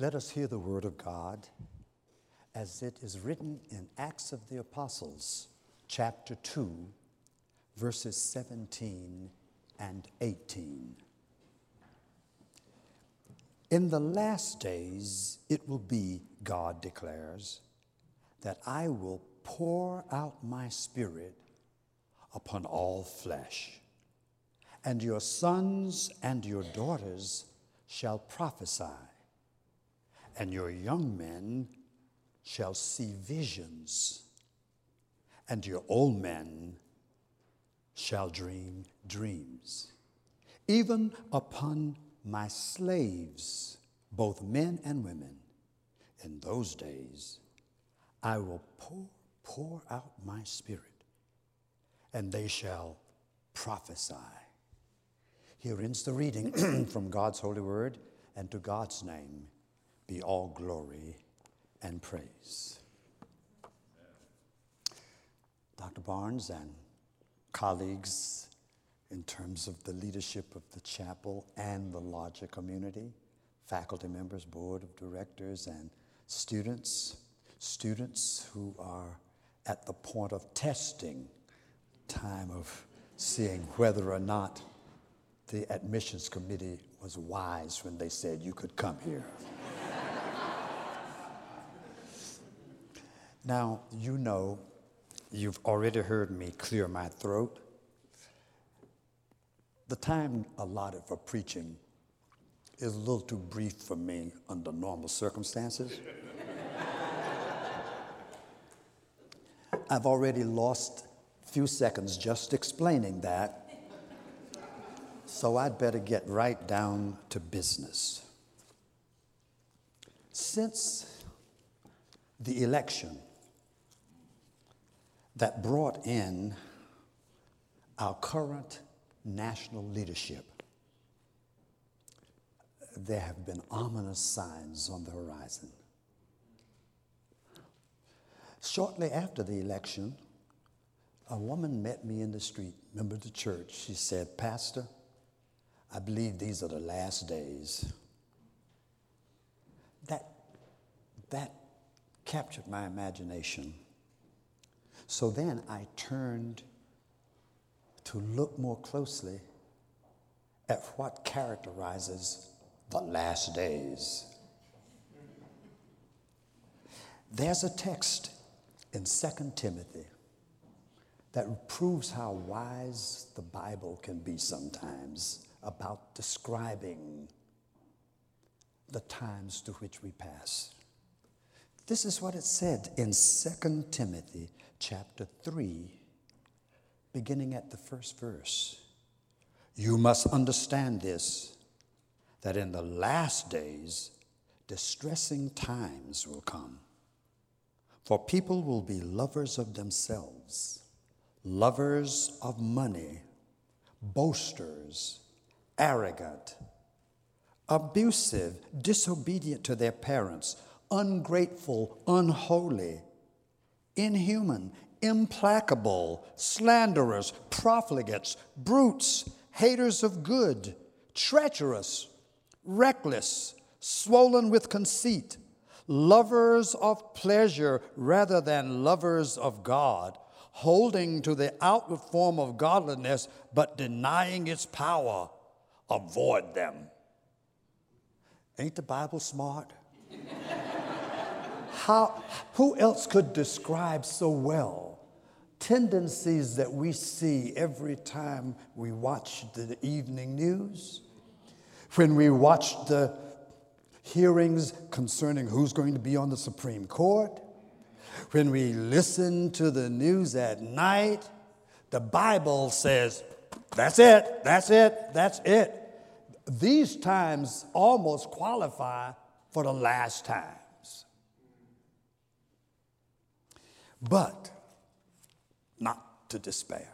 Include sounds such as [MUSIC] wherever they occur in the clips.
Let us hear the word of God as it is written in Acts of the Apostles, chapter 2, verses 17 and 18. In the last days, it will be, God declares, that I will pour out my spirit upon all flesh, and your sons and your daughters shall prophesy, and your young men shall see visions, and your old men shall dream dreams. Even upon my slaves, both men and women, in those days I will pour, pour out my spirit, and they shall prophesy. Here ends the reading [CLEARS THROAT] from God's holy word, and to God's name be all glory and praise. Dr. Barnes and colleagues in terms of the leadership of the chapel and the larger community, faculty members, board of directors, and students, students who are at the point of testing, time of seeing whether or not the admissions committee was wise when they said you could come here. Now, you know, you've already heard me clear my throat the time allotted for preaching is a little too brief for me under normal circumstances. I've already lost a few seconds just explaining that, so I'd better get right down to business. Since the election that brought in our current national leadership, there have been ominous signs on the horizon. Shortly after the election, a woman met me in the street, member of the church. She said, Pastor, I believe these are the last days. That, that captured my imagination. So then I turned to look more closely at what characterizes the last days. There's a text in 2 Timothy that proves how wise the Bible can be sometimes about describing the times to which we pass. This is what it said in 2 Timothy chapter 3 beginning at the first verse. You must understand this that in the last days, distressing times will come. For people will be lovers of themselves, lovers of money, boasters, arrogant, abusive, disobedient to their parents, ungrateful, unholy, inhuman, implacable, slanderers, profligates, brutes, haters of good, treacherous, reckless, swollen with conceit, lovers of pleasure rather than lovers of God, holding to the outward form of godliness but denying its power. Avoid them. Ain't the Bible smart? How, who else could describe so well tendencies that we see every time we watch the evening news, when we watch the hearings concerning who's going to be on the Supreme Court, when we listen to the news at night, the Bible says, that's it, that's it, that's it. These times almost qualify for the last times. But not to despair.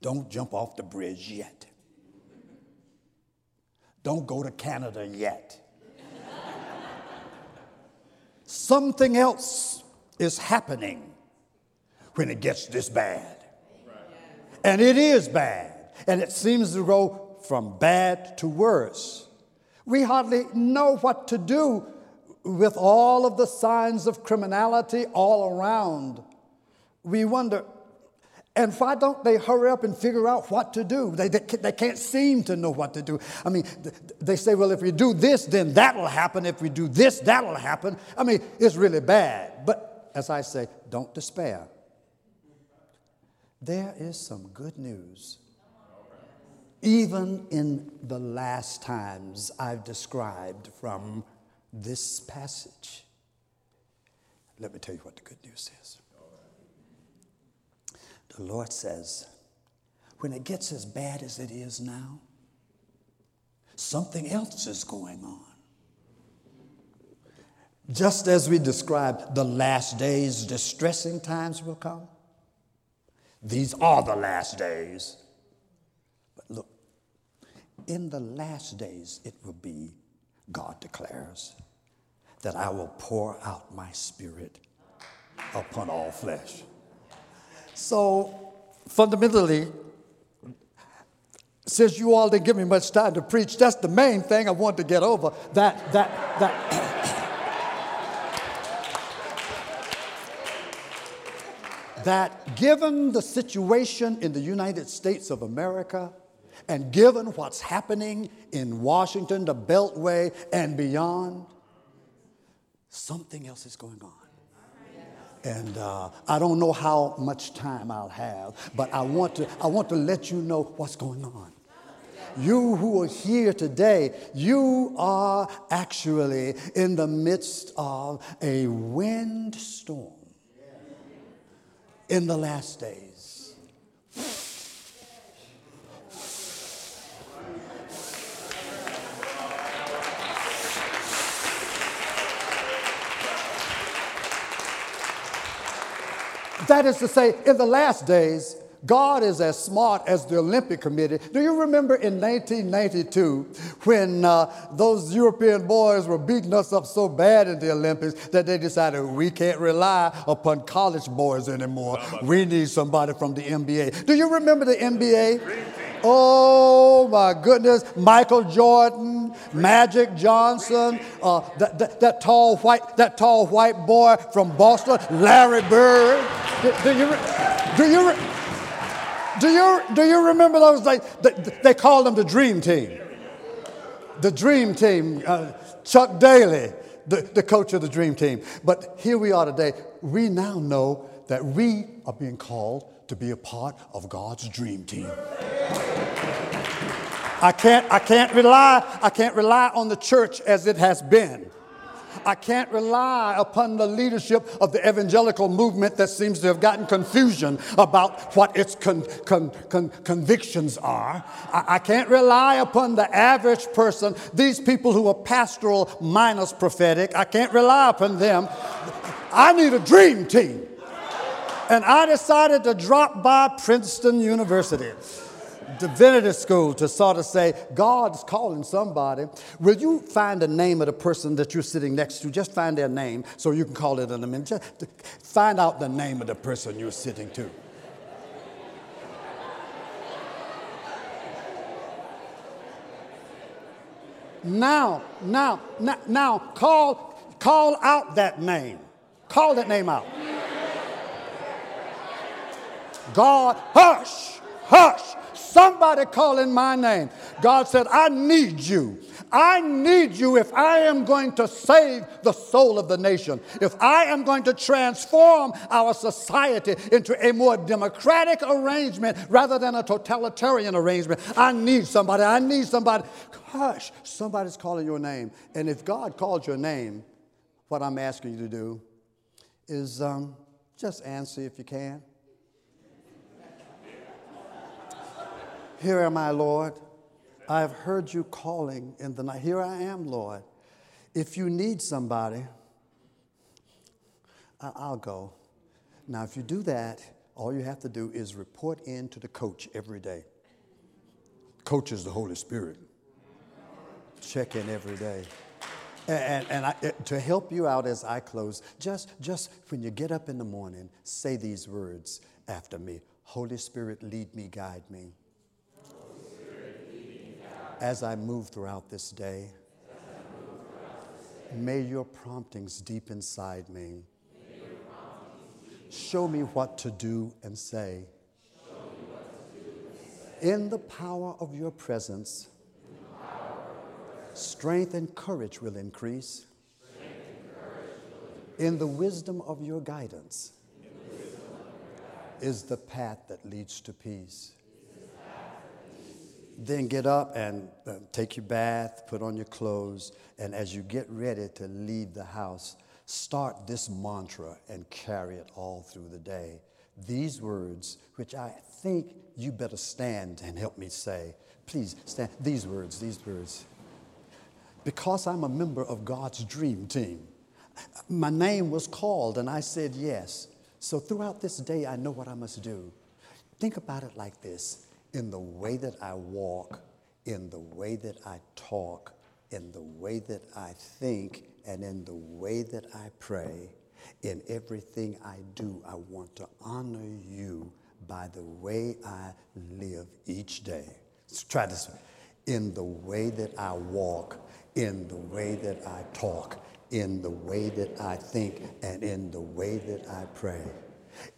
Don't jump off the bridge yet. Don't go to Canada yet. Something else is happening when it gets this bad. And it is bad. And it seems to go from bad to worse. We hardly know what to do with all of the signs of criminality all around. We wonder, and why don't they hurry up and figure out what to do? They, they, they, can't seem to know what to do. I mean, they say, well, if we do this, then that'll happen. If we do this, that'll happen. I mean, it's really bad. But as I say, don't despair. There is some good news. Even in the last times I've described from this passage. Let me tell you what the good news is. The Lord says, when it gets as bad as it is now, something else is going on. Just as we described the last days, distressing times will come. These are the last days. But look, in the last days, it will be, God declares, that I will pour out my spirit upon all flesh. So, fundamentally, since you all didn't give me much time to preach, that's the main thing I want to get over. That, that, that. that given the situation in the United States of America, and given what's happening in Washington, the Beltway, and beyond, something else is going on. And uh, I don't know how much time I'll have, but I want, to, I want to let you know what's going on. You who are here today, you are actually in the midst of a windstorm in the last days. That is to say, in the last days, God is as smart as the Olympic Committee. Do you remember in 1992 when uh, those European boys were beating us up so bad in the Olympics that they decided we can't rely upon college boys anymore. We need somebody from the NBA. Do you remember the NBA? Oh my goodness, Michael Jordan, Magic Johnson, uh, that, that, that, tall white, that tall white boy from Boston, Larry Bird. Do, do you, do you, do you, do you remember those days? They, they called them the Dream Team. The Dream Team. Uh, Chuck Daly, the, the coach of the Dream Team. But here we are today. We now know that we are being called to be a part of God's dream team. I can't, I can't rely, I can't rely on the church as it has been. I can't rely upon the leadership of the evangelical movement that seems to have gotten confusion about what its con, con, con, convictions are. I, I can't rely upon the average person, these people who are pastoral minus prophetic. I can't rely upon them. I need a dream team. And I decided to drop by Princeton University divinity school to sort of say, God's calling somebody. Will you find the name of the person that you're sitting next to? Just find their name so you can call it in a minute. Just find out the name of the person you're sitting to. Now, now, now, now, call, call out that name. Call that name out. God, hush, hush. Somebody calling my name. God said, I need you. I need you if I am going to save the soul of the nation, if I am going to transform our society into a more democratic arrangement rather than a totalitarian arrangement. I need somebody. I need somebody. Hush, somebody's calling your name. And if God called your name, what I'm asking you to do is um, just answer if you can. Here am I, Lord. I have heard you calling in the night. Here I am, Lord. If you need somebody, I'll go. Now, if you do that, all you have to do is report in to the coach every day. Coach is the Holy Spirit. Check in every day. And, and I, eh, to help you out as I close, just, just when you get up in the morning, say these words after me Holy Spirit, lead me, guide me as I move throughout this day. May your promptings deep inside me show me what to do and say. In the power of your presence, strength and courage will increase. In the wisdom of your guidance is the path that leads to peace. Then get up and uh, take your bath, put on your clothes, and as you get ready to leave the house, start this mantra and carry it all through the day. These words, which I think you better stand and help me say. Please stand. These words, these words. Because I'm a member of God's dream team, my name was called and I said yes. So throughout this day, I know what I must do. Think about it like this in the way that I walk, in the way that I talk, in the way that I think, and in the way that I pray. In everything I do, I want to honor you by the way I live each day. Let's try this. In the way that I walk, in the way that I talk, in the way that I think, and in the way that I pray.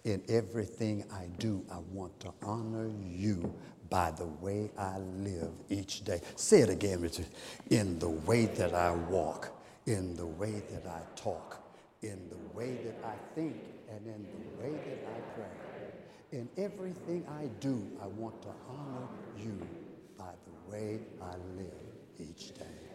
In everything I do, I want to honor you by the way I live each day. Say it again, Richard. In the way that I walk, in the way that I talk, in the way that I think, and in the way that I pray. In everything I do, I want to honor you by the way I live each day.